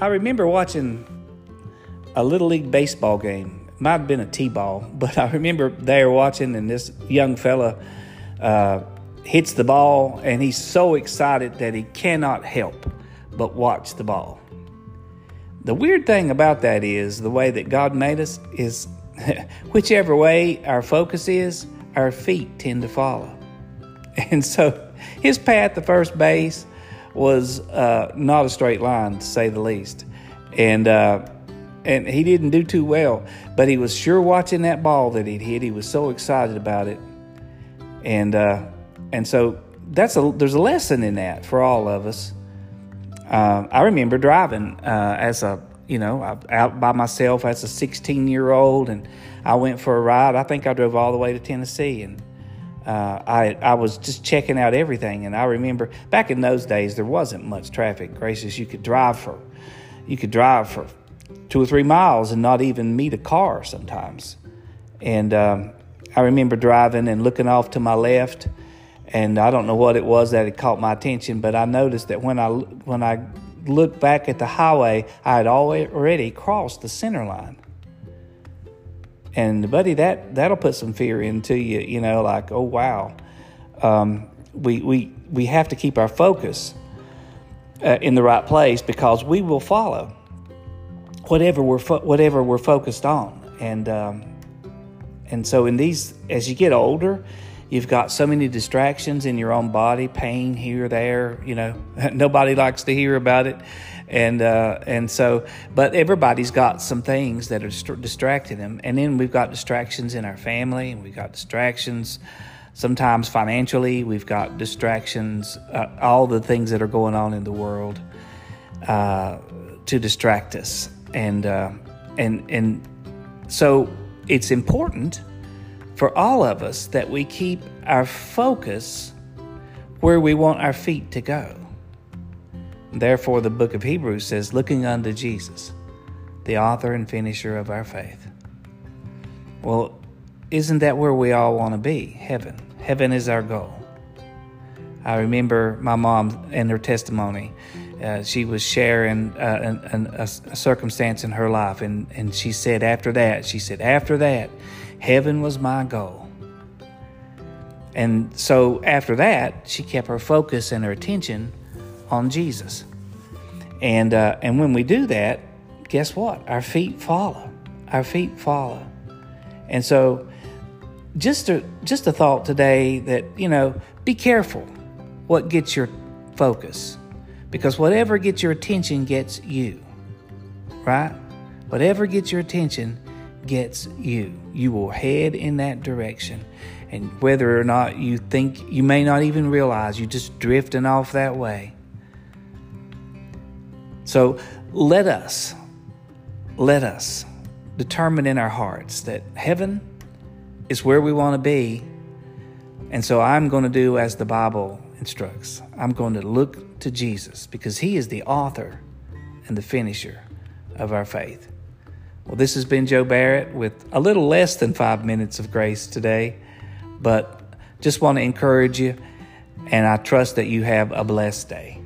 I remember watching a little league baseball game. Might have been a t-ball, but I remember there watching, and this young fella uh, hits the ball, and he's so excited that he cannot help but watch the ball. The weird thing about that is the way that God made us is whichever way our focus is, our feet tend to follow. And so his path to first base was uh, not a straight line, to say the least. And uh, and he didn't do too well, but he was sure watching that ball that he'd hit. He was so excited about it, and uh, and so that's a there's a lesson in that for all of us. Uh, I remember driving uh, as a you know out by myself as a 16 year old, and I went for a ride. I think I drove all the way to Tennessee, and uh, I I was just checking out everything. And I remember back in those days there wasn't much traffic. Gracious, you could drive for you could drive for two or three miles and not even meet a car sometimes. And um, I remember driving and looking off to my left, and I don't know what it was that had caught my attention, but I noticed that when I when I looked back at the highway, I had already crossed the center line. And buddy, that that'll put some fear into you. You know, like oh wow, um, we we we have to keep our focus uh, in the right place because we will follow whatever we're fo- whatever we're focused on. And um, and so in these, as you get older, you've got so many distractions in your own body, pain here, there. You know, nobody likes to hear about it, and uh, and so, but everybody's got some things that are dist- distracting them. And then we've got distractions in our family, and we've got distractions. Sometimes financially, we've got distractions, uh, all the things that are going on in the world uh, to distract us and uh, and and so it's important for all of us that we keep our focus where we want our feet to go. Therefore, the book of Hebrews says, looking unto Jesus, the author and finisher of our faith. Well, isn't that where we all want to be? Heaven. Heaven is our goal. I remember my mom and her testimony uh, she was sharing uh, an, an, a, a, circumstance in her life, and, and she said, after that, she said, after that, heaven was my goal. And so after that, she kept her focus and her attention on Jesus. And, uh, and when we do that, guess what? Our feet follow. Our feet follow. And so just a, just a thought today that, you know, be careful what gets your focus because whatever gets your attention gets you. Right? Whatever gets your attention gets you. You will head in that direction. And whether or not you think, you may not even realize you're just drifting off that way. So let us, let us determine in our hearts that heaven is where we want to be. And so I'm going to do as the Bible instructs. I'm going to look to Jesus because He is the author and the finisher of our faith. Well, this has been Joe Barrett with a little less than five minutes of grace today, but just want to encourage you, and I trust that you have a blessed day.